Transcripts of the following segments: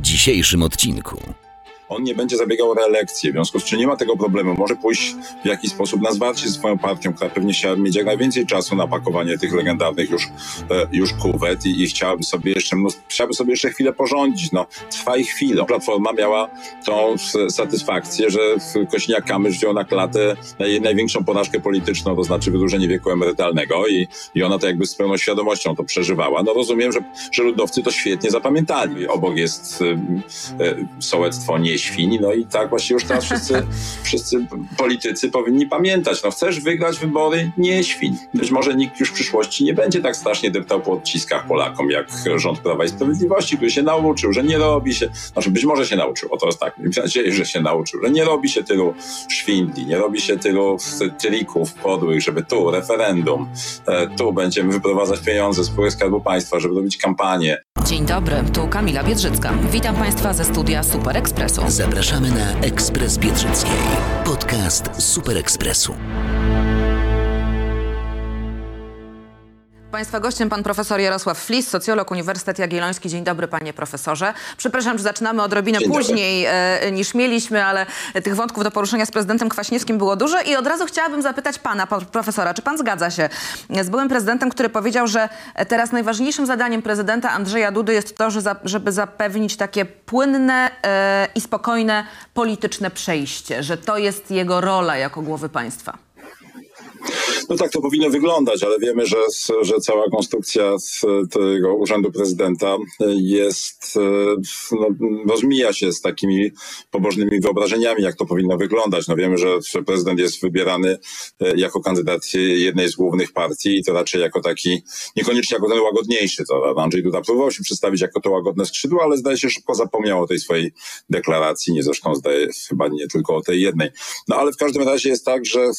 w dzisiejszym odcinku. On nie będzie zabiegał o reelekcję, w związku z czym nie ma tego problemu. Może pójść w jakiś sposób na zwarcie ze swoją partią, która pewnie chciałaby mieć jak najwięcej czasu na pakowanie tych legendarnych już, e, już kuwet i, i chciałaby sobie jeszcze mnóstwo, chciałaby sobie jeszcze chwilę porządzić. No, trwa i chwilę. Platforma miała tą satysfakcję, że Kośniak-Kamysz wziął na klatę naj, największą porażkę polityczną, to znaczy wydłużenie wieku emerytalnego i, i ona to jakby z pełną świadomością to przeżywała. No rozumiem, że, że ludowcy to świetnie zapamiętali. Obok jest y, y, sołectwo nie świni, no i tak właśnie już teraz wszyscy, wszyscy politycy powinni pamiętać. No chcesz wygrać wybory? Nie świń. Być może nikt już w przyszłości nie będzie tak strasznie deptał po odciskach Polakom, jak rząd Prawa i Sprawiedliwości, który się nauczył, że nie robi się, znaczy być może się nauczył, o to jest tak, mam nadzieję, że się nauczył, że nie robi się tylu szwindli, nie robi się tylu trików podłych, żeby tu referendum, e, tu będziemy wyprowadzać pieniądze z spółek Skarbu Państwa, żeby robić kampanię, Dzień dobry, tu Kamila Biedrzycka. Witam Państwa ze studia Super Expressu. Zapraszamy na Ekspres Biedrzyckiej. Podcast Super Ekspresu. Państwa gościem pan profesor Jarosław Flis, socjolog Uniwersytet Jagielloński. Dzień dobry panie profesorze. Przepraszam, że zaczynamy odrobinę Dzień później e, niż mieliśmy, ale tych wątków do poruszenia z prezydentem Kwaśniewskim było dużo i od razu chciałabym zapytać pana pa- profesora, czy pan zgadza się z byłym prezydentem, który powiedział, że teraz najważniejszym zadaniem prezydenta Andrzeja Dudy jest to, żeby zapewnić takie płynne e, i spokojne polityczne przejście, że to jest jego rola jako głowy państwa. No tak to powinno wyglądać, ale wiemy, że, że cała konstrukcja z tego urzędu prezydenta jest, e, no, rozmija się z takimi pobożnymi wyobrażeniami, jak to powinno wyglądać. No wiemy, że, prezydent jest wybierany e, jako kandydat jednej z głównych partii i to raczej jako taki, niekoniecznie jako ten łagodniejszy. To Andrzej Duda próbował się przedstawić jako to łagodne skrzydło, ale zdaje się szybko zapomniał o tej swojej deklaracji, nie zresztą zdaje chyba nie tylko o tej jednej. No ale w każdym razie jest tak, że, e,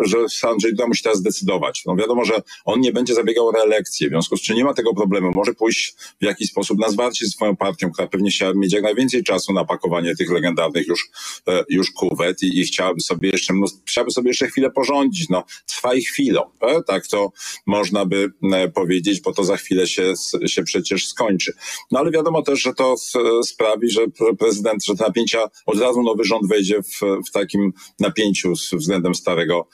że Andrzej Duda musi teraz zdecydować. No wiadomo, że on nie będzie zabiegał o reelekcję, w związku z czym nie ma tego problemu. Może pójść w jakiś sposób na zwarcie ze swoją partią, która pewnie chciałaby mieć jak najwięcej czasu na pakowanie tych legendarnych już, e, już kuwet i, i chciałaby sobie jeszcze mnóstwo, chciałaby sobie jeszcze chwilę porządzić. No trwa i chwilą. E? Tak to można by e, powiedzieć, bo to za chwilę się, się przecież skończy. No ale wiadomo też, że to sprawi, że pre- prezydent, że te napięcia, od razu nowy rząd wejdzie w, w takim napięciu z względem starego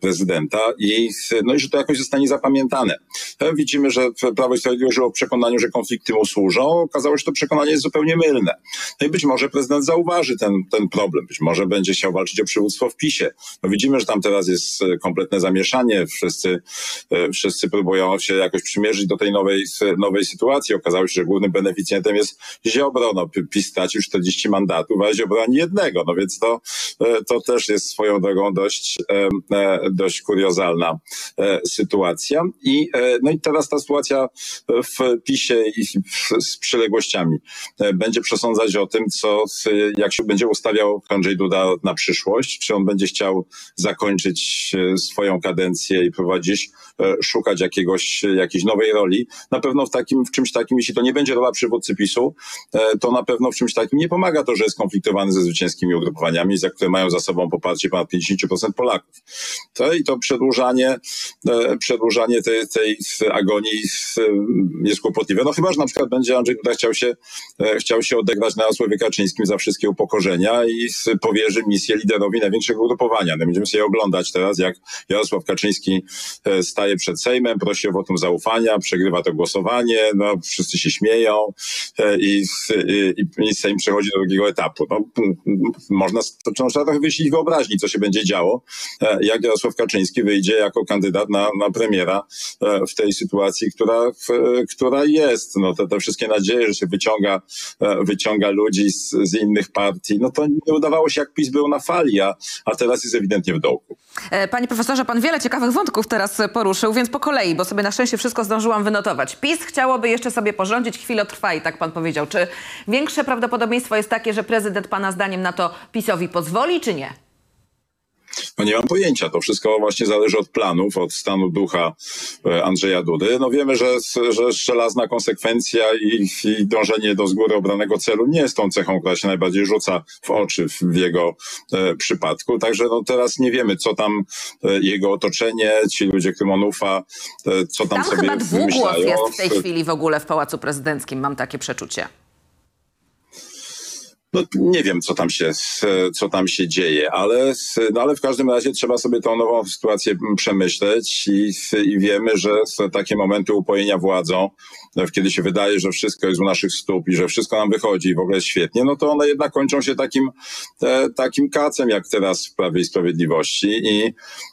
prezydenta i, no i że to jakoś zostanie zapamiętane. E, Widzimy, że Prawo i Sprawiedliwość żyło przekonaniu, że konflikty mu służą. Okazało się, że to przekonanie jest zupełnie mylne. No i być może prezydent zauważy ten, ten problem. Być może będzie chciał walczyć o przywództwo w PiSie. No widzimy, że tam teraz jest e, kompletne zamieszanie. Wszyscy, e, wszyscy próbują się jakoś przymierzyć do tej nowej, nowej sytuacji. Okazało się, że głównym beneficjentem jest Ziobro. No, PiS stracił 40 mandatów, a Ziobro ani jednego. No więc to, e, to też jest swoją drogą dość, e, e, dość kuriozalna e, sytuacja. I, e, no i teraz ta sytuacja w PiSie i z przyległościami e, będzie przesądzać o tym, co, jak się będzie ustawiał Andrzej Duda na przyszłość, czy on będzie chciał zakończyć swoją kadencję i prowadzić, szukać jakiegoś, jakiejś nowej roli. Na pewno w takim, w czymś takim, jeśli to nie będzie rola przywódcy PiSu, to na pewno w czymś takim nie pomaga to, że jest konfliktowany ze zwycięskimi ugrupowaniami, za które mają za sobą poparcie ponad 50% Polaków. To i to przedłużanie, e, przedłużanie tej, tej agonii e, jest kłopotliwe. No chyba, że na przykład będzie Andrzej Duda chciał się, e, chciał się odegrać na Jarosławie Kaczyńskim za wszystkie upokorzenia i powierzy misję liderowi największego ugrupowania. No, będziemy sobie oglądać teraz, jak Jarosław Kaczyński e, staje przed Sejmem, prosi o wotum zaufania, przegrywa to głosowanie, no wszyscy się śmieją e, i, i, i Sejm przechodzi do drugiego etapu. No, można, to trzeba trochę wyślić wyobraźni, co się będzie działo, e, Jarosław Kaczyński wyjdzie jako kandydat na, na premiera e, w tej sytuacji, która, w, która jest. No, te, te wszystkie nadzieje, że się wyciąga, e, wyciąga ludzi z, z innych partii, no to nie udawało się, jak PiS był na fali, a, a teraz jest ewidentnie w dołku. E, Panie profesorze, pan wiele ciekawych wątków teraz poruszył, więc po kolei, bo sobie na szczęście wszystko zdążyłam wynotować. PiS chciałoby jeszcze sobie porządzić, chwilę trwa i tak pan powiedział. Czy większe prawdopodobieństwo jest takie, że prezydent pana zdaniem na to PiSowi pozwoli, czy nie? No nie mam pojęcia. To wszystko właśnie zależy od planów, od stanu ducha e, Andrzeja Dudy. No wiemy, że, że żelazna konsekwencja i, i dążenie do z góry obranego celu nie jest tą cechą, która się najbardziej rzuca w oczy w, jego e, przypadku. Także no teraz nie wiemy, co tam e, jego otoczenie, ci ludzie, którym on ufa, e, co tam, Tam sobie chyba dwugłos jest w tej chwili w ogóle w Pałacu Prezydenckim, mam takie przeczucie. No nie wiem, co tam się, co tam się dzieje, ale, no, ale w każdym razie trzeba sobie tą nową sytuację przemyśleć i, i wiemy, że takie momenty upojenia władzą, kiedy się wydaje, że wszystko jest u naszych stóp i że wszystko nam wychodzi i w ogóle świetnie, no to one jednak kończą się takim, e, takim kacem, jak teraz w Prawie i Sprawiedliwości i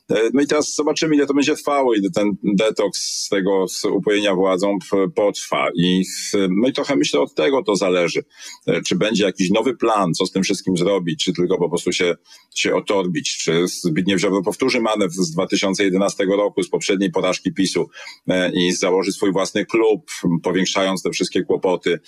e, no i teraz zobaczymy, ile to będzie trwało, ile ten detoks z tego z upojenia władzą potrwa i no i trochę myślę od tego to zależy, e, czy będzie jakiś nowy plan, co z tym wszystkim zrobić, czy tylko po prostu się, się otorbić, czy Zbigniew Ziobro powtórzy manewr z 2011 roku, z poprzedniej porażki PiSu i założy swój własny klub, powiększając te wszystkie kłopoty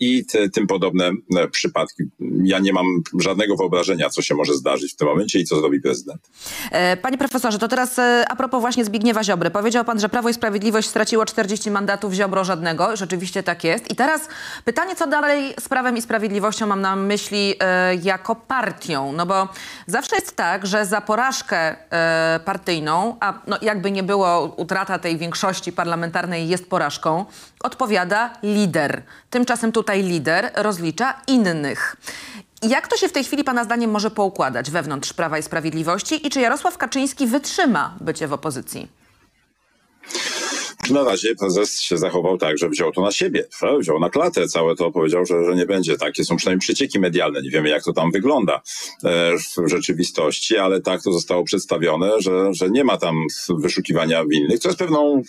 i te, tym podobne przypadki. Ja nie mam żadnego wyobrażenia, co się może zdarzyć w tym momencie i co zrobi prezydent. E, panie profesorze, to teraz e, a propos właśnie Zbigniewa Ziobry. Powiedział pan, że Prawo i Sprawiedliwość straciło 40 mandatów, Ziobro żadnego. Rzeczywiście tak jest. I teraz pytanie, co dalej z Prawem i Sprawiedliwością mam na myśli e, jako partią. No bo zawsze jest tak, że za porażkę partyjną, a no jakby nie było utrata tej większości parlamentarnej jest porażką, odpowiada lider. Tymczasem tutaj lider rozlicza innych. Jak to się w tej chwili Pana zdaniem może poukładać wewnątrz Prawa i Sprawiedliwości i czy Jarosław Kaczyński wytrzyma bycie w opozycji? Na razie prezes się zachował tak, że wziął to na siebie, wziął na klatę całe to, powiedział, że, że nie będzie. Takie są przynajmniej przecieki medialne, nie wiemy jak to tam wygląda e, w rzeczywistości, ale tak to zostało przedstawione, że, że nie ma tam wyszukiwania winnych, co jest pewną,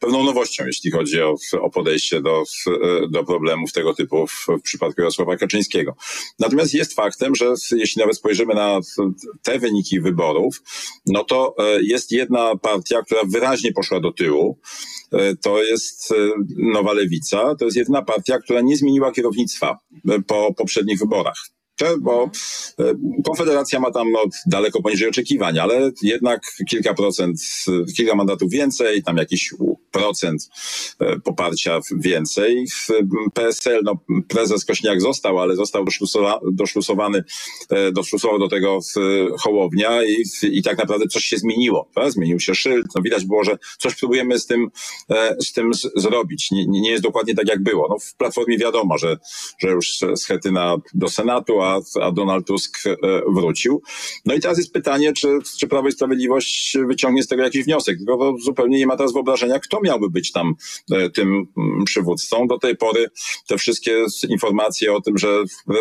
pewną nowością, jeśli chodzi o, o podejście do, do problemów tego typu w, w przypadku Jarosława Kaczyńskiego. Natomiast jest faktem, że jeśli nawet spojrzymy na te wyniki wyborów, no to e, jest jedna partia, która wyraźnie poszła do tyłu, E, to jest e, Nowa Lewica. To jest jedna partia, która nie zmieniła kierownictwa e, po poprzednich wyborach bo e, Konfederacja ma tam no, daleko poniżej oczekiwań, ale jednak kilka procent, kilka mandatów więcej, tam jakiś procent e, poparcia więcej. W PSL, no, prezes Kośniak został, ale został doszlusowany, e, doszlusował do tego Hołownia i, i tak naprawdę coś się zmieniło. Tak? Zmienił się szyld, no widać było, że coś próbujemy z tym, z tym zrobić. Nie, nie jest dokładnie tak, jak było. No, w Platformie wiadomo, że, że już Schetyna do Senatu, a a, Donald Tusk e, wrócił. No i teraz jest pytanie, czy, czy Prawo i Sprawiedliwość wyciągnie z tego jakiś wniosek. Tylko zupełnie nie ma teraz wyobrażenia, kto miałby być tam e, tym mm, przywódcą. Do tej pory te wszystkie informacje o tym, że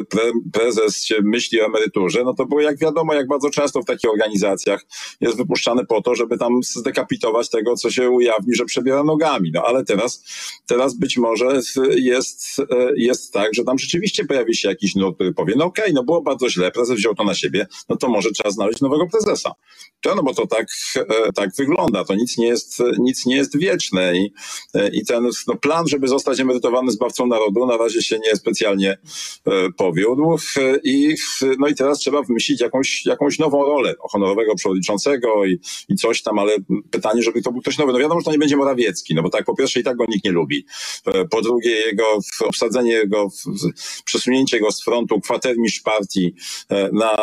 pre, prezes się myśli o emeryturze, no to było jak wiadomo, jak bardzo często w takich organizacjach jest wypuszczane po to, żeby tam zdekapitować tego, co się ujawni, że przebiera nogami. No ale teraz, teraz być może jest, e, jest tak, że tam rzeczywiście pojawi się jakiś nurt, który powie, no okej, okay, no było bardzo źle, prezes wziął to na siebie, no to może trzeba znaleźć nowego prezesa. No bo to tak, e, tak wygląda, to nic nie jest, nic nie jest wieczne i, e, i ten no, plan, żeby zostać emerytowany zbawcą narodu na razie się nie specjalnie e, powiódł i, no i teraz trzeba wymyślić jakąś, jakąś nową rolę honorowego przewodniczącego i, i coś tam, ale pytanie, żeby to był ktoś nowy. No wiadomo, że to nie będzie Morawiecki, no bo tak po pierwsze i tak go nikt nie lubi. Po drugie jego obsadzenie jego, przesunięcie go z frontu kwaterni niż partii e, na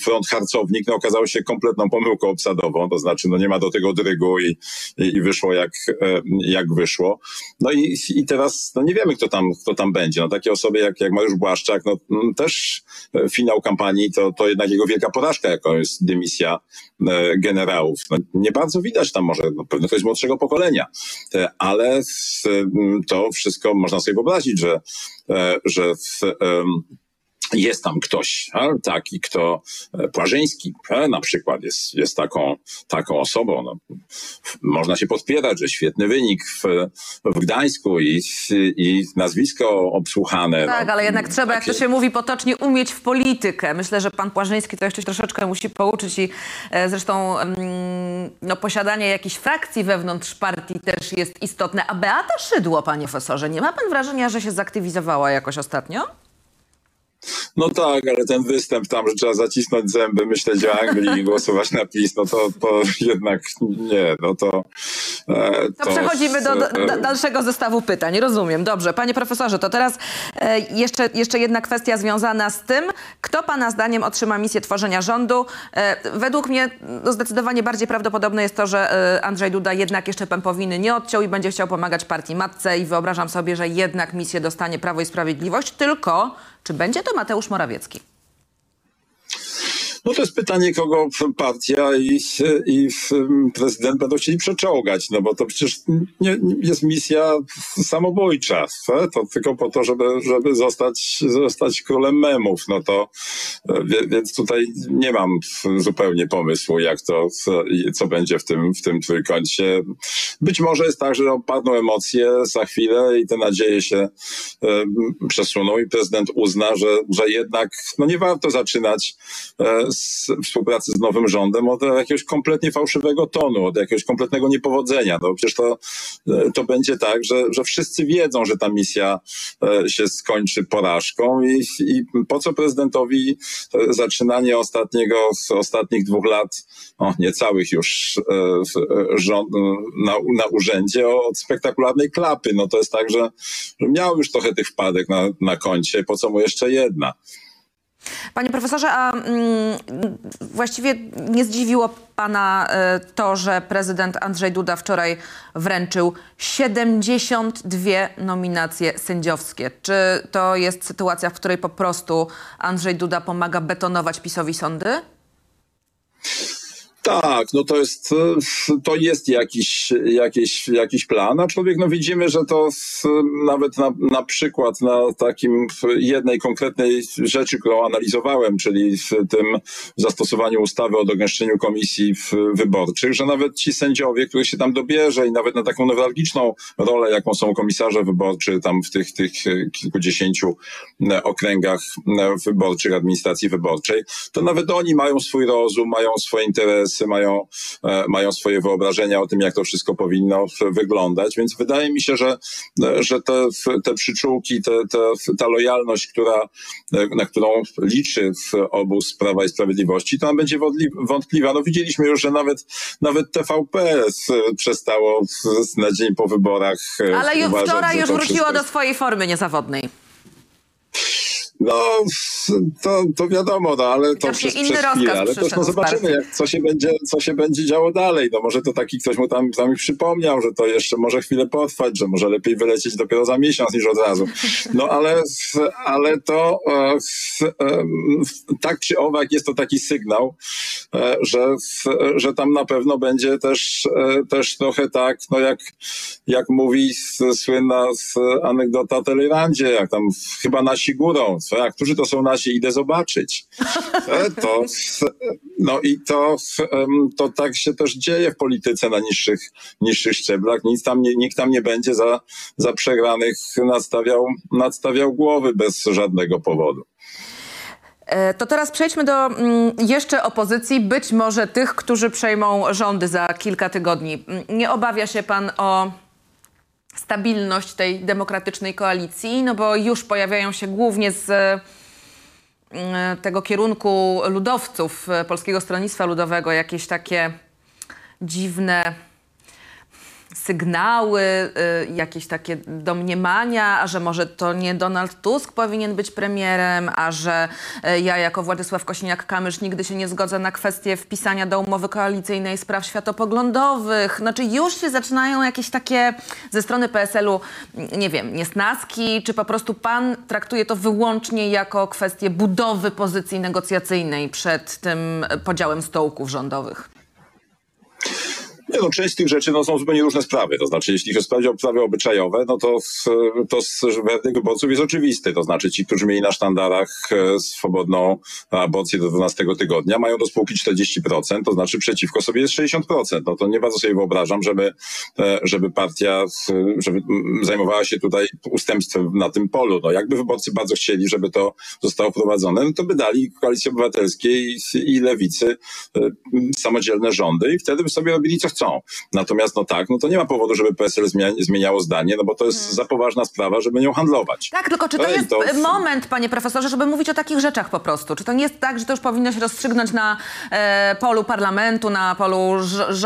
front harcownik, no okazało się kompletną pomyłką obsadową, to znaczy no nie ma do tego drygu i, i wyszło jak, e, jak wyszło. No i, i teraz no nie wiemy, kto tam, kto tam będzie. No takie osoby jak, jak Mariusz Błaszczak, no też e, finał kampanii to, to jednak jego wielka porażka, jaką jest dymisja generałów. No, nie bardzo widać tam może, no pewno ktoś z młodszego pokolenia, ale to wszystko można sobie wyobrazić, że, że w, jest tam ktoś, taki kto, e, Płażyński na przykład jest, jest taką, taką osobą. No, można się podpierać, że świetny wynik w, w Gdańsku i, i nazwisko obsłuchane. Tak, no, ale jednak trzeba, takie... jak to się mówi potocznie, umieć w politykę. Myślę, że pan Płażyński to jeszcze troszeczkę musi pouczyć i e, zresztą mm, no, posiadanie jakiejś frakcji wewnątrz partii też jest istotne. A Beata Szydło, panie profesorze, nie ma pan wrażenia, że się zaktywizowała jakoś ostatnio? No tak, ale ten występ tam, że trzeba zacisnąć zęby, myśleć o Anglii i głosować na PiS, no to, to jednak nie, no to e, To przechodzimy do, do, do dalszego zestawu pytań. Rozumiem. Dobrze. Panie profesorze, to teraz e, jeszcze, jeszcze jedna kwestia związana z tym, kto pana zdaniem otrzyma misję tworzenia rządu. E, według mnie no, zdecydowanie bardziej prawdopodobne jest to, że e, Andrzej Duda jednak jeszcze pępowiny nie odciął i będzie chciał pomagać partii matce i wyobrażam sobie, że jednak misję dostanie Prawo i Sprawiedliwość. Tylko, czy będzie to Mateusz Morawiecki? No to jest pytanie, kogo partia i, i prezydent będą chcieli przeczołgać, no bo to przecież nie, nie jest misja samobójcza. To tylko po to, żeby, żeby zostać, zostać królem memów. No to więc tutaj nie mam zupełnie pomysłu, jak to, co będzie w tym, w tym trójkącie. Być może jest tak, że opadną emocje za chwilę i te nadzieje się przesuną i prezydent uzna, że, że jednak no nie warto zaczynać z współpracy z nowym rządem od jakiegoś kompletnie fałszywego tonu, od jakiegoś kompletnego niepowodzenia. No przecież to, e, to będzie tak, że, że wszyscy wiedzą, że ta misja e, się skończy porażką i, i po co prezydentowi e, zaczynanie ostatniego, ostatnich dwóch lat, o, niecałych już rząd, na, na urzędzie od spektakularnej klapy. No to jest tak, że, że miał już trochę tych wpadek na, na koncie, po co mu jeszcze jedna? Panie profesorze, a mm, właściwie nie zdziwiło pana y, to, że prezydent Andrzej Duda wczoraj wręczył 72 nominacje sędziowskie. Czy to jest sytuacja, w której po prostu Andrzej Duda pomaga betonować PiSowi sądy? Tak, no to jest, to jest jakiś, jakiś, jakiś plan, aczkolwiek no widzimy, że to nawet na, na przykład na takim jednej konkretnej rzeczy, którą analizowałem, czyli w tym zastosowaniu ustawy o dogęszczeniu komisji wyborczych, że nawet ci sędziowie, których się tam dobierze i nawet na taką newralgiczną rolę, jaką są komisarze wyborczy tam w tych, tych kilkudziesięciu okręgach wyborczych, administracji wyborczej, to nawet oni mają swój rozum, mają swoje interesy, mają, e, mają swoje wyobrażenia o tym, jak to wszystko powinno wyglądać, więc wydaje mi się, że, że te, te przyczółki, te, te, ta lojalność, która, na którą liczy obóz Prawa i Sprawiedliwości, to ona będzie wątpliwa. No widzieliśmy już, że nawet, nawet TVP przestało na dzień po wyborach e, Ale już wczoraj już wróciło do swojej formy niezawodnej. No, to, to wiadomo, no, ale to przez, inny przez chwilę. Ale też no, zobaczymy, jak, co, się będzie, co się będzie działo dalej. No może to taki ktoś mu tam, tam przypomniał, że to jeszcze może chwilę potrwać, że może lepiej wylecieć dopiero za miesiąc niż od razu. No ale, ale to e, e, tak czy owak jest to taki sygnał, e, że, że tam na pewno będzie też, też trochę tak, no jak, jak mówi słynna anegdota Telerandzie, jak tam chyba nasi górą, co, a którzy to są nasi, idę zobaczyć. E, to, no i to, to tak się też dzieje w polityce na niższych, niższych szczeblach. Nic tam nie, nikt tam nie będzie za, za przegranych nadstawiał, nadstawiał głowy bez żadnego powodu. E, to teraz przejdźmy do mm, jeszcze opozycji, być może tych, którzy przejmą rządy za kilka tygodni. Mm, nie obawia się pan o stabilność tej demokratycznej koalicji, no bo już pojawiają się głównie z e, tego kierunku ludowców e, Polskiego Stronnictwa Ludowego jakieś takie dziwne sygnały, y, jakieś takie domniemania, a że może to nie Donald Tusk powinien być premierem, a że y, ja jako Władysław Kosiniak-Kamysz nigdy się nie zgodzę na kwestię wpisania do umowy koalicyjnej spraw światopoglądowych. Znaczy już się zaczynają jakieś takie ze strony PSL-u, nie wiem, niesnaski, czy po prostu pan traktuje to wyłącznie jako kwestię budowy pozycji negocjacyjnej przed tym podziałem stołków rządowych? Nie no, część z tych rzeczy no, są zupełnie różne sprawy. To znaczy, jeśli chodzi o sprawy obyczajowe, no to, to werdykt wyborców jest oczywisty. To znaczy, ci, którzy mieli na sztandarach e, swobodną aborcję do 12 tygodnia, mają do spółki 40%, to znaczy przeciwko sobie jest 60%. No to nie bardzo sobie wyobrażam, żeby, e, żeby partia żeby zajmowała się tutaj ustępstwem na tym polu. No jakby wyborcy bardzo chcieli, żeby to zostało wprowadzone, no to by dali Koalicji Obywatelskiej i, Lewicy e, samodzielne rządy i wtedy by sobie robili co są. Natomiast no tak, no to nie ma powodu, żeby PSL zmieniało zdanie, no bo to jest hmm. za poważna sprawa, żeby nią handlować. Tak, tylko czy to Ej, jest to... moment, panie profesorze, żeby mówić o takich rzeczach po prostu? Czy to nie jest tak, że to już powinno się rozstrzygnąć na e, polu parlamentu, na polu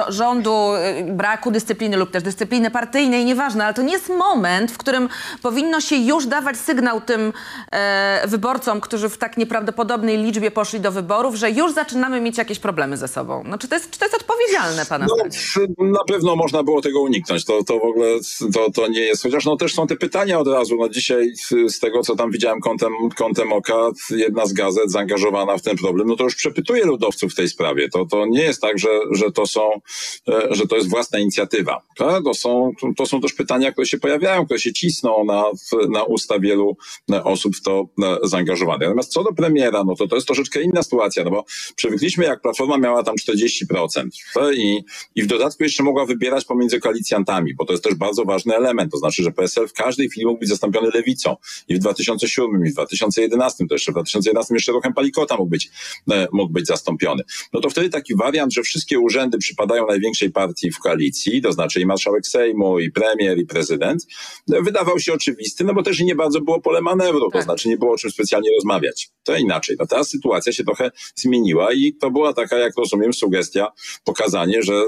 rządu, e, braku dyscypliny lub też dyscypliny partyjnej, nieważne, ale to nie jest moment, w którym powinno się już dawać sygnał tym e, wyborcom, którzy w tak nieprawdopodobnej liczbie poszli do wyborów, że już zaczynamy mieć jakieś problemy ze sobą. No, czy, to jest, czy to jest odpowiedzialne, pana no, Na pewno można było tego uniknąć. To, to w ogóle to, to nie jest. Chociaż no, też są te pytania od razu. No, dzisiaj z tego, co tam widziałem kątem, kątem oka, jedna z gazet zaangażowana w ten problem, no to już przepytuje ludowców w tej sprawie. To, to nie jest tak, że, że to są, e, że to jest własna inicjatywa. To są, to są też pytania, które się pojawiają, które się cisną na, na usta wielu osób w to zaangażowanych. Natomiast co do premiera, no to to jest troszeczkę inna sytuacja, no bo przywykliśmy, jak Platforma miała tam 40% i, i w dodatku jeszcze mogła wybierać pomiędzy koalicjantami, bo to jest też bardzo ważny element, to znaczy, że PSL w każdej chwili mógł być zastąpiony lewicą i w 2007, i w 2011, to jeszcze w 2011 jeszcze ruchem Palikota mógł być, e, mógł być zastąpiony. No to wtedy taki wariant, że wszystkie urzędy przypadają największej partii w koalicji, to znaczy i marszałek Sejmu, i premier, i prezydent, wydawał się oczywisty, no bo też i nie bardzo było pole manewru, to tak. znaczy nie było o czym specjalnie rozmawiać. To inaczej. No teraz sytuacja się trochę zmieniła i to była taka, jak rozumiem, sugestia, pokazanie, że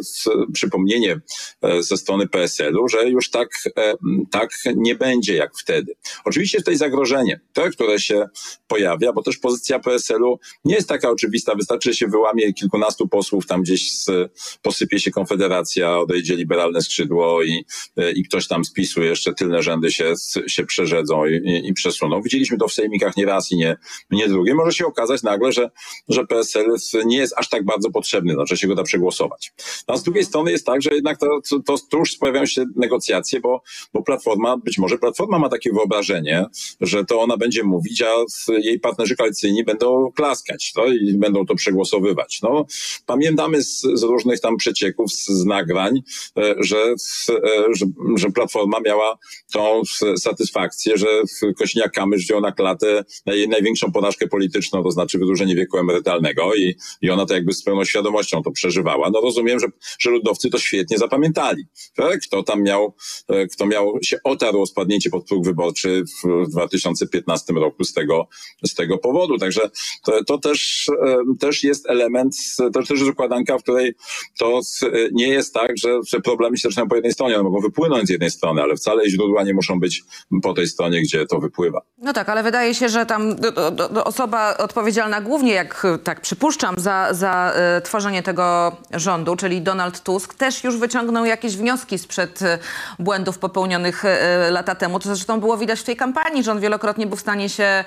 przypomnienie e, ze strony PSL-u, że już tak, e, tak nie będzie jak wtedy. Oczywiście tutaj zagrożenie, to, które się pojawia, bo też pozycja PSL-u nie jest taka oczywista. Wystarczy, że się wyłamie kilkunastu posłów, tam gdzieś z, posypie się Konfederacja, odejdzie liberalne skrzydło i, e, i ktoś tam spisuje, jeszcze tylne rzędy się, się przerzedzą i, i, przesuną. Widzieliśmy to w sejmikach nie raz i nie, nie drugie. Może się okazać nagle, że, że PSL nie jest aż tak bardzo potrzebny, znaczy się go da przegłosować. No, a z drugiej mhm. strony jest tak, że jednak to, to, to tuż pojawiają się negocjacje, bo, bo Platforma, być może Platforma ma takie wyobrażenie, że to ona będzie mówić, a jej partnerzy koalicyjni będą klaskać to i będą to przegłosowywać. No, pamiętamy z, z różnych tam przecieków, z, z nagrań, e, że, e, że, że Platforma miała tą satysfakcję, że Kośniak-Kamysz wziął na klatę jej największą porażkę polityczną, to znaczy wydłużenie wieku emerytalnego i, i ona to jakby z pełną świadomością to przeżywała. No rozumiem, że, że ludowcy to świetnie zapamiętali. Tak? Kto tam miał, e, kto miał się otarł o spadnięcie pod próg wyborczy w 2015 roku z tego, z tego powodu. Także to, to też, e, też jest element, to też jest układanka, w której to nie jest tak, że, że problemy się zaczynają po jednej stronie, one mogą wypłynąć z jednej strony, ale wcale źródła nie muszą być po tej stronie, gdzie to wypływa. No tak, ale wydaje się, że tam osoba odpowiedzialna głównie, jak tak przypuszczam, za, za tworzenie tego rządu, czyli Donald Tusk, też już wyciągnął jakieś wnioski sprzed y, błędów popełnionych y, lata temu. To zresztą było widać w tej kampanii, że on wielokrotnie był w stanie się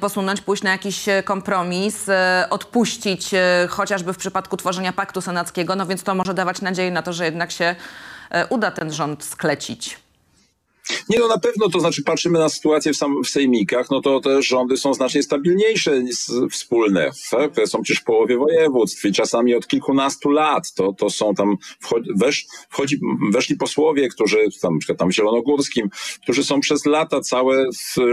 posunąć, pójść na jakiś kompromis, odpuścić chociażby w przypadku tworzenia paktu senackiego, no więc to może dawać nadzieję na to, że jednak się uda ten rząd sklecić. Nie, no na pewno, to znaczy patrzymy na sytuację w, sam, w sejmikach, no to te rządy są znacznie stabilniejsze niż wspólne, tak? które są przecież połowie województw i czasami od kilkunastu lat. To, to są tam, wchodzi, wesz, wchodzi, weszli posłowie, którzy, tam, na przykład tam w Zielonogórskim, którzy są przez lata całe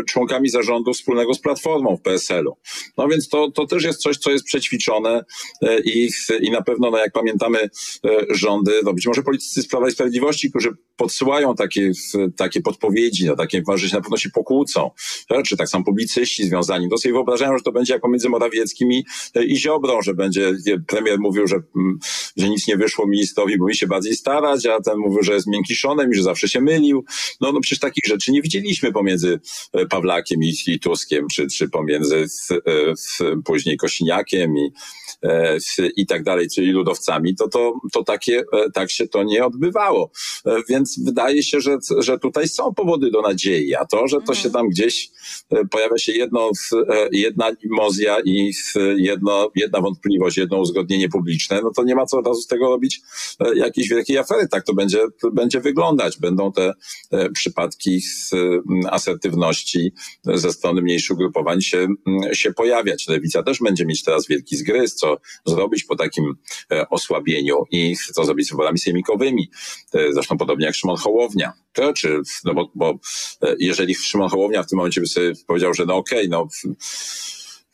członkami zarządu wspólnego z Platformą w PSL-u. No więc to, to też jest coś, co jest przećwiczone e, i, i na pewno, no jak pamiętamy e, rządy, no być może politycy z Prawa i Sprawiedliwości, którzy podsyłają takie, takie podpowiedzi, no takie że się na pewno się pokłócą, czy tak samo publicyści związani, to sobie wyobrażają, że to będzie jak pomiędzy Morawieckim i, i Ziobrą, że będzie, premier mówił, że, mm, że nic nie wyszło ministrowi, bo mi się bardziej starać, a ten mówił, że jest miękkiszonem i że zawsze się mylił. No, no przecież takich rzeczy nie widzieliśmy pomiędzy e, Pawlakiem i, i Tuskiem, czy, czy pomiędzy z, e, z, później Kosiniakiem i, e, i tak dalej, czyli ludowcami, to, to, to takie, tak się to nie odbywało. Więc wydaje się, że, że tutaj są powody do nadziei, a to, że to się tam gdzieś e, pojawia się jedno, e, jedna mozja i jedno, jedna wątpliwość, jedno uzgodnienie publiczne, no to nie ma co od razu z tego robić e, jakiejś wielkiej afery. Tak to będzie, będzie wyglądać. Będą te przypadki asertywności ze strony mniejszych ugrupowań się, się pojawiać. Lewica też będzie mieć teraz wielki zgryz, co zrobić po takim osłabieniu i co zrobić z wyborami sejmikowymi. Zresztą podobnie jak Szymon Hołownia. To, czy no bo, bo e, jeżeli Szymon Hołownia w tym momencie by sobie powiedział, że no okej, okay, no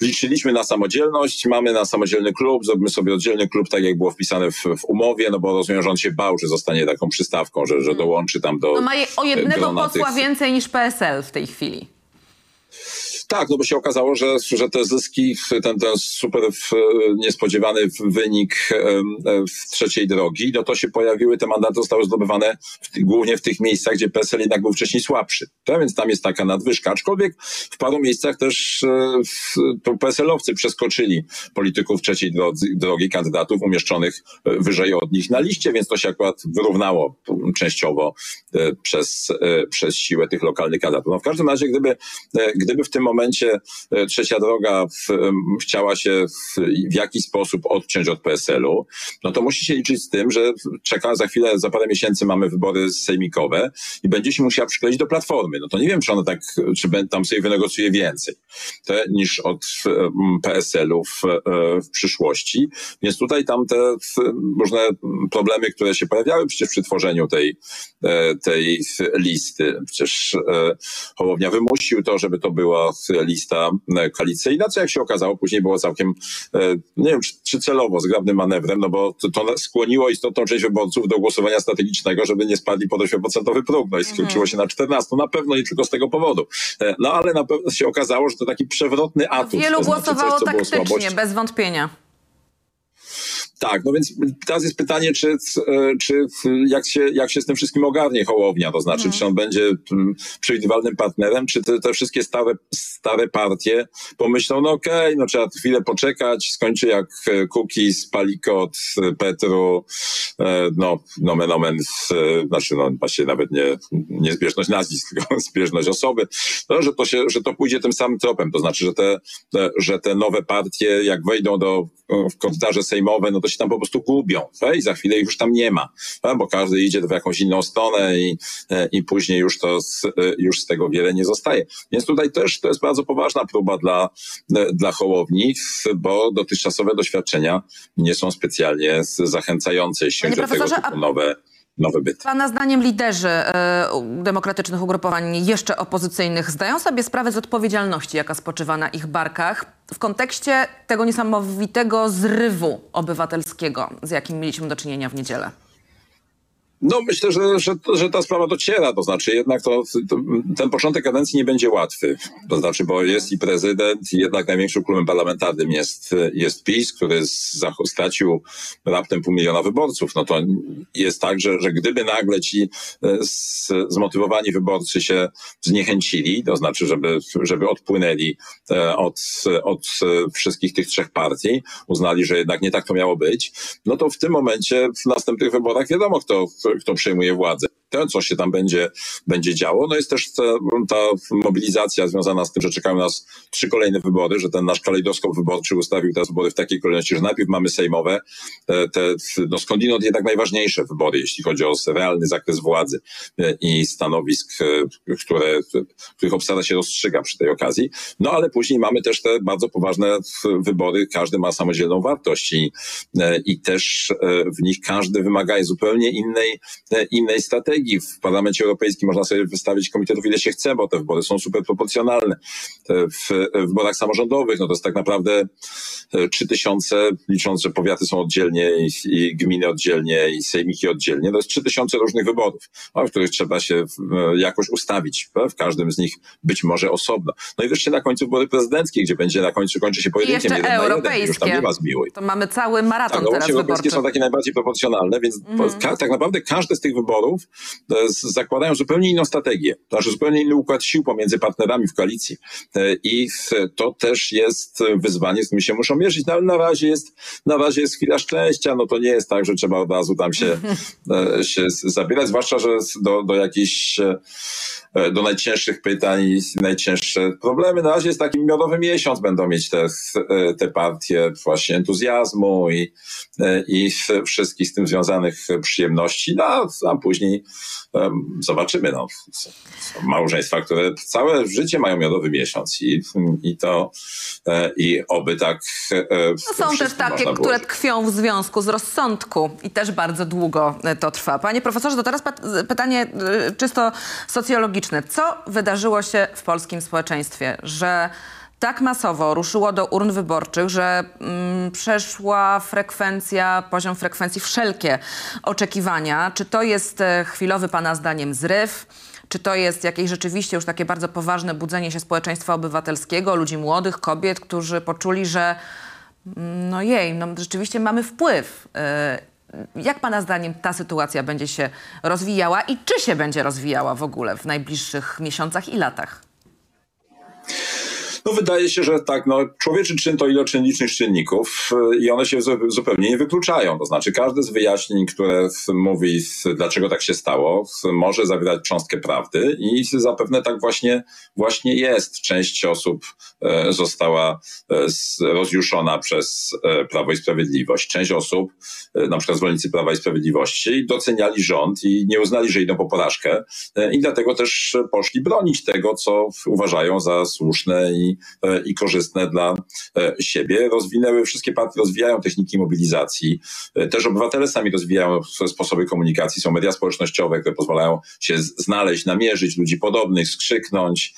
liczyliśmy na samodzielność, mamy na samodzielny klub, zrobimy sobie oddzielny klub, tak jak było wpisane w, w umowie, no bo rozumiem, że on się bał, że zostanie taką przystawką, że, że dołączy tam do No ma je- o jednego posła tych- więcej niż PSL w tej chwili. Tak, no bo się okazało, że, że te zyski, ten, ten super niespodziewany wynik w trzeciej drogi, no to się pojawiły, te mandaty zostały zdobywane w, głównie w tych miejscach, gdzie PSL jednak był wcześniej słabszy. To, więc tam jest taka nadwyżka. Aczkolwiek w paru miejscach też e, to PSL-owcy przeskoczyli polityków trzeciej drodzy, drogi, kandydatów umieszczonych e, wyżej od nich na liście, więc to się akurat wyrównało częściowo e, przez, przez siłę tych lokalnych kandydatów. No w każdym razie, gdyby, gdyby w tym momencie e, trzecia droga w, chciała się w, w jakiś sposób odciąć od PSL-u, no to musi się liczyć z tym, że czeka za chwilę, za parę miesięcy mamy wybory sejmikowe i będzie się musiała przykleić do Platformy. No to nie wiem, czy ona tak, czy tam sobie wynegocjuje więcej te, niż od PSL-u w, e, w przyszłości. Więc tutaj tam te różne problemy, które się pojawiały przecież przy tworzeniu tej, e, tej listy. Przecież e, Hołownia wymusił to, żeby to była lista e, koalicyjna, co jak się okazało później było całkiem, e, nie wiem czy, czy celowo, zgrabnym manewrem, no bo to, to skłoniło istotną część wyborców do głosowania strategicznego, żeby nie spadli pod 8% próg, no i skończyło się na 14, na pewno nie tylko z tego powodu. E, No ale na pewno się okazało, że to taki przewrotny atut. Wielu to znaczy głosowało coś, taktycznie, bez wątpienia. Tak, no więc teraz jest pytanie, czy, e, czy jak, się, jak się z tym wszystkim ogarnie Hołownia, to znaczy, czy on będzie mm, przewidywalnym partnerem, czy te, te wszystkie stare, stare partie pomyślą, no okej, no trzeba chwilę poczekać, skończy jak e, Kukiz, Palikot, e, Petru, e, no nomen omen, e, znaczy no właśnie nawet nie, nie zbieżność nazwisk, tylko zbieżność osoby, no, że to się, że to pójdzie tym samym tropem, to znaczy, że te, te, że te nowe partie, jak wejdą do, w korytarze sejmowe, no to się tam po prostu gubią tak? i za chwilę ich już tam nie ma, tak? bo każdy idzie w jakąś inną stronę i, e, i później już to z, e, już z tego wiele nie zostaje. Więc tutaj też to jest bardzo poważna próba dla, e, dla Hołowni, bo dotychczasowe doświadczenia nie są specjalnie zachęcające, jeśli chodzi o tego typu nowe, nowe byty. Pana zdaniem liderzy e, demokratycznych ugrupowań jeszcze opozycyjnych zdają sobie sprawę z odpowiedzialności, jaka spoczywa na ich barkach w kontekście tego niesamowitego zrywu obywatelskiego, z jakim mieliśmy do czynienia w niedzielę? No myślę, że, że, że ta sprawa dociera, to znaczy jednak to, to, ten początek kadencji nie będzie łatwy. To znaczy, bo jest i prezydent, i jednak największym klubem parlamentarnym jest, jest PiS, który stracił raptem pół miliona wyborców. No to jest tak, że, że gdyby nagle ci e, z, zmotywowani wyborcy się zniechęcili, to znaczy, żeby, żeby odpłynęli e, od, od wszystkich tych trzech partii, uznali, że jednak nie tak to miało być, no to w tym momencie w następnych wyborach wiadomo, kto, kto przejmuje władzę. To, co się tam będzie, będzie działo. No jest też ta, ta mobilizacja związana z tym, że czekają nas trzy kolejne wybory, że ten nasz kalejdoskop wyborczy ustawił te wybory w takiej kolejności, że najpierw mamy sejmowe, te, te no skądinąd jednak najważniejsze wybory, jeśli chodzi o realny zakres władzy e, i stanowisk, e, które, których obsada się rozstrzyga przy tej okazji. No ale później mamy też te bardzo poważne wybory, każdy ma samodzielną wartość i, e, i też w nich każdy wymaga zupełnie innej, innej strategii. W Parlamencie Europejskim można sobie wystawić komitetów ile się chce, bo te wybory są super proporcjonalne. W wyborach samorządowych, no to jest tak naprawdę e, trzy tysiące, licząc, że powiaty są oddzielnie i, gminy oddzielnie i sejmiki oddzielnie, to jest trzy tysiące różnych wyborów, no, w których trzeba się e, jakoś ustawić. e, W każdym z nich być może osobno. No i wreszcie na końcu wybory prezydenckie, gdzie będzie na końcu kończy się pojedynkiem jeden na jeden. Już tam europejskie. nie ma zmiłuj. To mamy cały maraton Tak, no, teraz opcje europejskie wyborczy. są takie najbardziej proporcjonalne, więc ka- tak naprawdę każde z tych wyborów e, zakładają zupełnie inną strategię. To znaczy zupełnie inny układ sił pomiędzy partnerami w koalicji. E, I to też jest e, wyzwanie, z którym się muszą mierzyć, no ale na razie jest, na razie jest chwila szczęścia, no to nie jest tak, że trzeba od razu tam się, się zabierać, zwłaszcza, że do, do jakichś, do najcięższych pytań i najcięższe problemy. Na razie jest taki miodowy miesiąc, będą mieć te, e, te partie właśnie entuzjazmu i, e, i wszystkich z tym związanych przyjemności, no a, później em, zobaczymy. No. Są, małżeństwa, które całe życie mają miodowy miesiąc i, i to e, i oby tak e, No są też takie, które tkwią w związku z rozsądku i też bardzo długo e, to trwa. Panie profesorze, to teraz pytanie e, czysto socjologiczne. Co wydarzyło się w polskim społeczeństwie, że tak masowo ruszyło do urn wyborczych, że mm, przeszła frekwencja, poziom frekwencji wszelkie oczekiwania. Czy to jest e, chwilowy Pana zdaniem zryw? Czy to jest jakieś rzeczywiście już takie bardzo poważne budzenie się społeczeństwa obywatelskiego, ludzi młodych, kobiet, którzy poczuli, że mm, no jej, no rzeczywiście mamy wpływ. E, Jak Pana zdaniem ta sytuacja będzie się rozwijała i czy się będzie rozwijała w ogóle w najbliższych miesiącach i latach? No wydaje się, że tak, no człowieczy czyn to iloczyn licznych czynników y, i one się zu- zupełnie nie wykluczają. To znaczy każde z wyjaśnień, które mówi dlaczego tak się stało, może zawierać cząstkę prawdy i zapewne tak właśnie, właśnie jest. Część osób e, została e, rozjuszona przez e, Prawo i Sprawiedliwość. Część osób, na przykład zwolennicy Prawa i Sprawiedliwości, doceniali rząd i nie uznali, że idą po porażkę i dlatego też poszli bronić tego, co uważają za słuszne i, e, i korzystne dla e, siebie. Rozwinęły, wszystkie partie rozwijają techniki mobilizacji. E, Też obywatele sami rozwijają sposoby komunikacji. Są media społecznościowe, które pozwalają się znaleźć, namierzyć ludzi podobnych, skrzyknąć,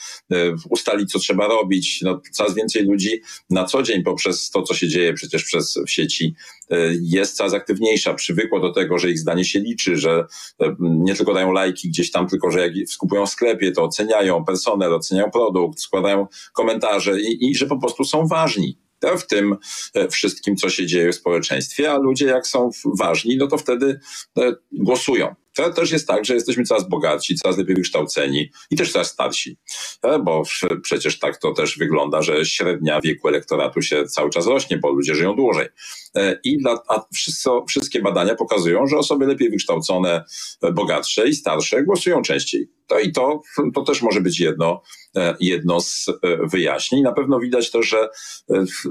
ustalić, co trzeba robić. No, coraz więcej ludzi na co dzień poprzez to, co się dzieje przecież przez w sieci, jest coraz aktywniejsza, przywykło do tego, że ich zdanie się liczy, że nie tylko dają lajki gdzieś tam, tylko że jak skupują w sklepie, to oceniają personel, oceniają produkt, składają komentarze i, i że po prostu są ważni w tym e, wszystkim, co się dzieje w społeczeństwie, a ludzie jak są ważni, no to wtedy e, głosują. To też jest tak, że jesteśmy coraz bogatsi, coraz lepiej wykształceni i też coraz starsi, E, bo przecież tak to też wygląda, że średnia wieku elektoratu się cały czas rośnie, bo ludzie żyją dłużej. E, I dla, a wszystko, wszystkie badania pokazują, że osoby lepiej wykształcone, e, bogatsze i starsze głosują częściej. To i to, to też może być jedno, e, jedno z wyjaśnień. Na pewno widać też, że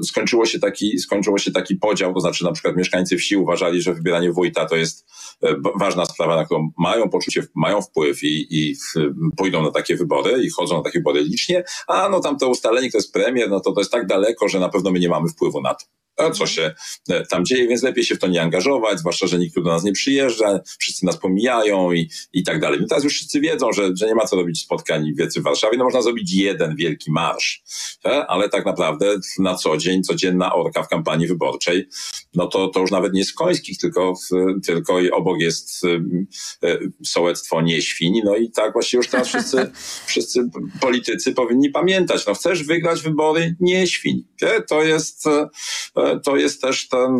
skończyło się taki, skończyło się taki podział, to znaczy na przykład mieszkańcy wsi uważali, że wybieranie wójta to jest ważna sprawa, na którą mają poczucie, mają wpływ i, i pójdą na takie wybory i chodzą na takie wybory licznie, a no tam to ustalenie, kto jest premier, no to to jest tak daleko, że na pewno my nie mamy wpływu na to. A co się e, tam dzieje, więc lepiej się w to nie angażować, zwłaszcza, że nikt tu do nas nie przyjeżdża, wszyscy nas pomijają i, i tak dalej. No teraz już wszyscy wiedzą, że, że nie ma co robić spotkań wiecy w Warszawie, no można zrobić jeden wielki marsz, e, ale tak naprawdę na co dzień, codzienna orka w kampanii wyborczej, no to, to już nawet nie z końskich, tylko, w- tylko i obok jest e, sołectwo nie świń, no i tak właśnie już teraz wszyscy, wszyscy politycy powinni pamiętać, no chcesz wygrać wybory, nie świń. To jest, to jest też ten,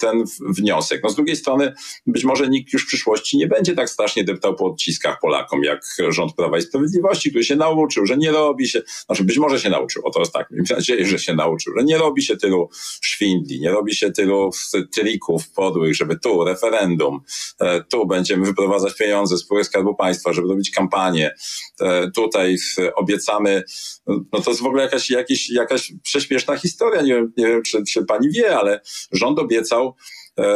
ten wniosek. No z drugiej strony być może nikt już w przyszłości nie będzie tak strasznie deptał po odciskach Polakom, jak rząd Prawa i Sprawiedliwości, który się nauczył, że nie robi się, znaczy być może się nauczył, o to jest tak, mam nadzieję, że się nauczył, że nie robi się tylu szwindli, nie robi się tylu trików podłych, żeby tu referendum, e, tu będziemy wyprowadzać pieniądze z spółek Skarbu Państwa, żeby robić kampanię, e, tutaj obiecamy, no to jest w ogóle jakaś, jakaś, jakaś prześmieszna historia, nie wiem, nie wiem czy, czy pani wie, ale rząd obiecał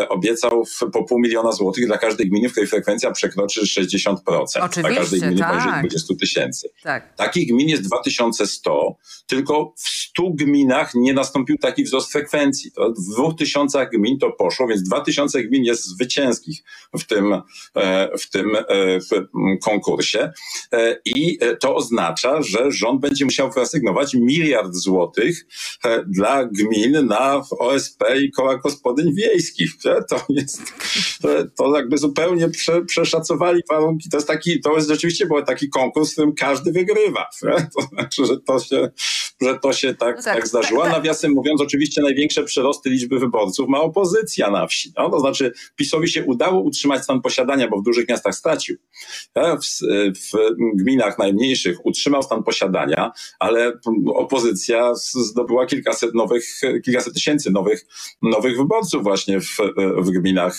obiecał w, po pół miliona złotych dla każdej gminy, w której frekwencja przekroczy 60%. dla Oczywiście, każdej gminy tak. poniżej 20 tysięcy. Tak. Takich gmin jest 2100, tylko w 100 gminach nie nastąpił taki wzrost frekwencji. W 2000 gmin to poszło, więc 2000 gmin jest zwycięskich w tym, e, w tym e, w konkursie. E, I e, to oznacza, że rząd będzie musiał wyasygnować miliard złotych e, dla gmin na OSP i koła gospodyń wiejskich. To jest, e, to jakby zupełnie prze, przeszacowali warunki. To jest taki, to jest rzeczywiście był taki konkurs, w którym każdy wygrywa. To znaczy, że to się, że to się tak, No tak, tak, zdarzyło. tak, tak. Nawiasem mówiąc, oczywiście największe przyrosty liczby wyborców ma opozycja na wsi. No, to znaczy PiSowi się udało utrzymać stan posiadania, bo w dużych miastach stracił. W, w gminach najmniejszych utrzymał stan posiadania, ale opozycja zdobyła kilkaset nowych, kilkaset tysięcy nowych, nowych wyborców właśnie w, w gminach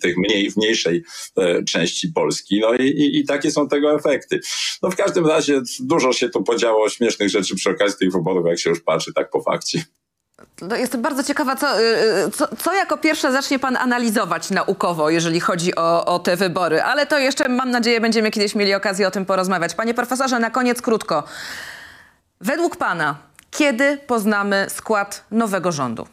tych mniej, w mniejszej e, części Polski. No i, i, i takie są tego efekty. No w każdym razie dużo się tu podziało śmiesznych rzeczy przy okazji tych wyborów, jak się już patrzy tak po fakcie. No, jestem bardzo ciekawa, co, y, y, co, co jako pierwsze zacznie pan analizować naukowo, jeżeli chodzi o, o te wybory. Ale to jeszcze, mam nadzieję, będziemy kiedyś mieli okazję o tym porozmawiać. Panie profesorze, na koniec krótko. Według pana, kiedy poznamy skład nowego rządu?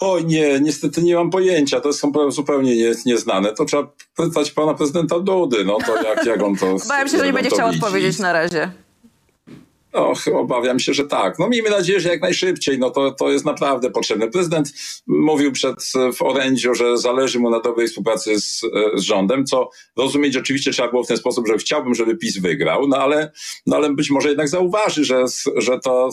Oj nie, niestety nie mam pojęcia, to są zupełnie nie, nieznane. To trzeba pytać pana prezydenta Dudy, no to jak, jak on to... Bałem się, że nie będzie chciał odpowiedzieć na razie. Och, obawiam się, że tak. No miejmy nadzieję, że jak najszybciej. No to, to jest naprawdę potrzebne. Prezydent mówił przed w orędziu, że zależy mu na dobrej współpracy z, z rządem, co rozumieć oczywiście trzeba było w ten sposób, że chciałbym, żeby PiS wygrał, no ale, no ale być może jednak zauważy, że, że to,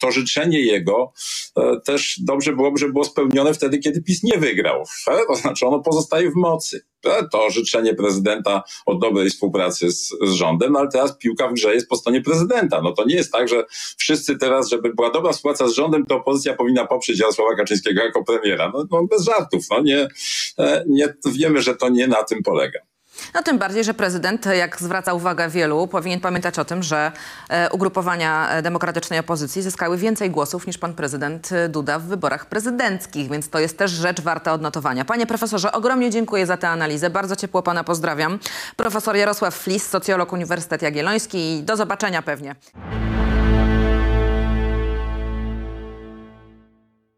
to życzenie jego e, też dobrze byłoby, żeby było spełnione wtedy, kiedy PiS nie wygrał. E, to znaczy ono pozostaje w mocy. E, to życzenie prezydenta o dobrej współpracy z, z rządem, no ale teraz piłka w grze jest po stronie prezydenta. No to nie jest tak, że wszyscy teraz, żeby była dobra współpraca z rządem, to opozycja powinna poprzeć Jarosława Kaczyńskiego jako premiera. No, no bez żartów. No nie, nie, wiemy, że to nie na tym polega. No tym bardziej, że prezydent, jak zwraca uwagę wielu, powinien pamiętać o tym, że e, ugrupowania demokratycznej opozycji zyskały więcej głosów niż pan prezydent Duda w wyborach prezydenckich, więc to jest też rzecz warta odnotowania. Panie profesorze, ogromnie dziękuję za tę analizę. Bardzo ciepło pana pozdrawiam. Profesor Jarosław Flis, socjolog Uniwersytet Jagielloński i do zobaczenia pewnie.